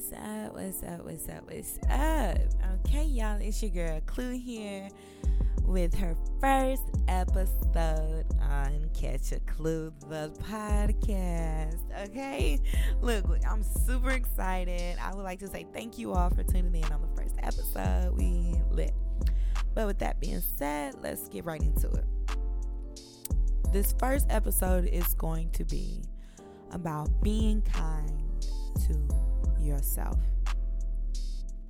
What's up? What's up? What's up? What's up? Okay, y'all, it's your girl Clu here with her first episode on Catch a Clu, the podcast. Okay, look, I'm super excited. I would like to say thank you all for tuning in on the first episode. We lit. But with that being said, let's get right into it. This first episode is going to be about being kind yourself.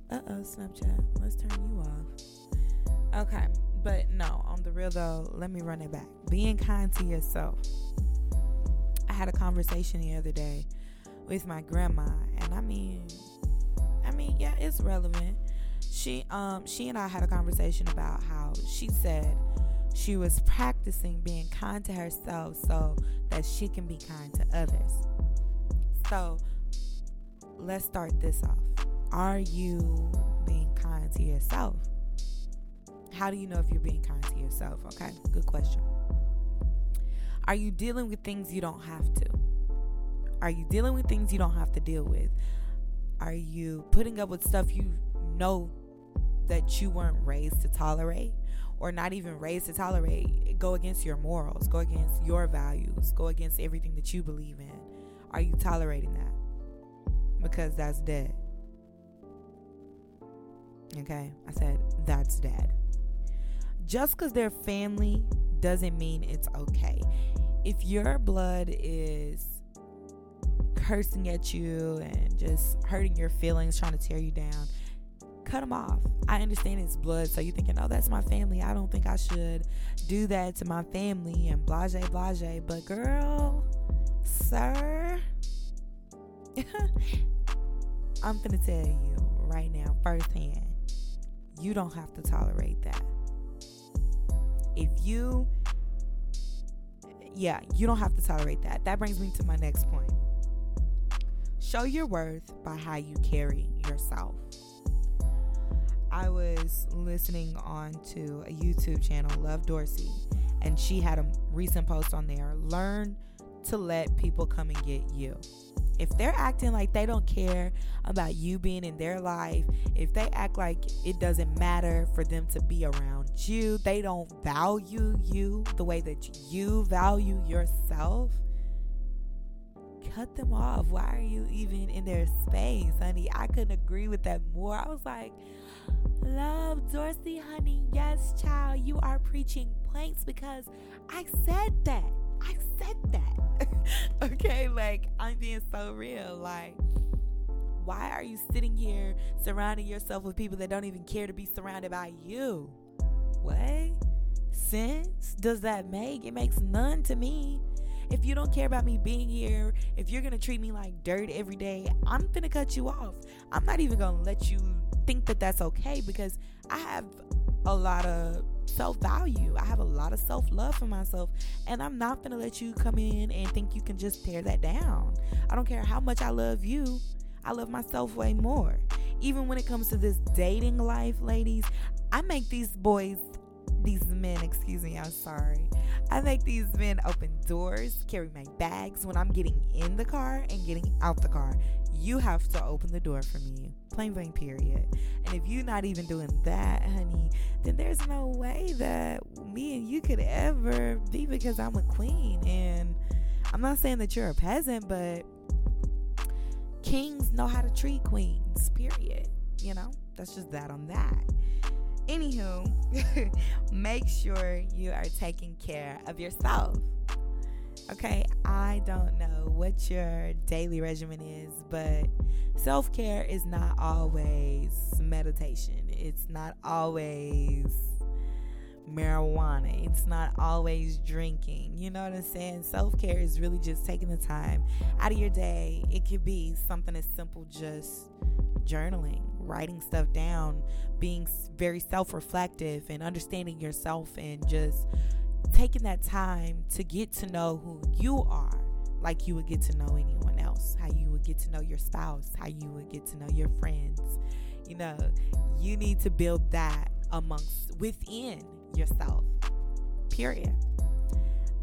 Uh oh, Snapchat, let's turn you off. Okay, but no, on the real though, let me run it back. Being kind to yourself. I had a conversation the other day with my grandma, and I mean, I mean, yeah, it's relevant. She, um, she and I had a conversation about how she said she was practicing being kind to herself so that she can be kind to others. So, let's start this off. Are you being kind to yourself? How do you know if you're being kind to yourself? Okay, good question. Are you dealing with things you don't have to? Are you dealing with things you don't have to deal with? Are you putting up with stuff you know that you weren't raised to tolerate or not even raised to tolerate? Go against your morals, go against your values, go against everything that you believe in. Are you tolerating that? Because that's dead. Okay, I said that's dead. Just because they're family doesn't mean it's okay. If your blood is cursing at you and just hurting your feelings, trying to tear you down, cut them off. I understand it's blood, so you're thinking, oh, that's my family. I don't think I should do that to my family and blase, blase. But girl, sir, I'm going to tell you right now, firsthand, you don't have to tolerate that. If you, yeah, you don't have to tolerate that. That brings me to my next point. Show your worth by how you carry yourself. I was listening on to a YouTube channel, Love Dorsey, and she had a recent post on there. Learn to let people come and get you. If they're acting like they don't care about you being in their life, if they act like it doesn't matter for them to be around you, they don't value you the way that you value yourself, cut them off. Why are you even in their space, honey? I couldn't agree with that more. I was like, Love Dorsey, honey. Yes, child, you are preaching points because I said that. I said that. okay, like I'm being so real. Like, why are you sitting here surrounding yourself with people that don't even care to be surrounded by you? What sense does that make? It makes none to me. If you don't care about me being here, if you're gonna treat me like dirt every day, I'm gonna cut you off. I'm not even gonna let you think that that's okay because I have a lot of self value. I have a lot of self love for myself, and I'm not gonna let you come in and think you can just tear that down. I don't care how much I love you, I love myself way more. Even when it comes to this dating life, ladies, I make these boys, these men, excuse me, I'm sorry. I make these men open doors, carry my bags when I'm getting in the car and getting out the car. You have to open the door for me. Plain blank period. And if you're not even doing that honey then there's no way that me and you could ever be because i'm a queen. And i'm not saying that you're a peasant but kings know how to treat queens period. You know that's just that on that anywho make sure you are taking care of yourself Okay, I don't know what your daily regimen is, but self care is not always meditation. It's not always marijuana. It's not always drinking. You know what I'm saying? Self care is really just taking the time out of your day. It could be something as simple just journaling, writing stuff down, being very self reflective, and understanding yourself and just taking that time to get to know who you are like you would get to know anyone else, how you would get to know your spouse, how you would get to know your friends. You know, you need to build that amongst within yourself. Period.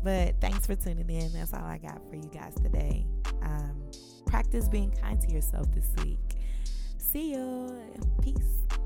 But thanks for tuning in. That's all I got for you guys today. Um, practice being kind to yourself this week. See you. Peace.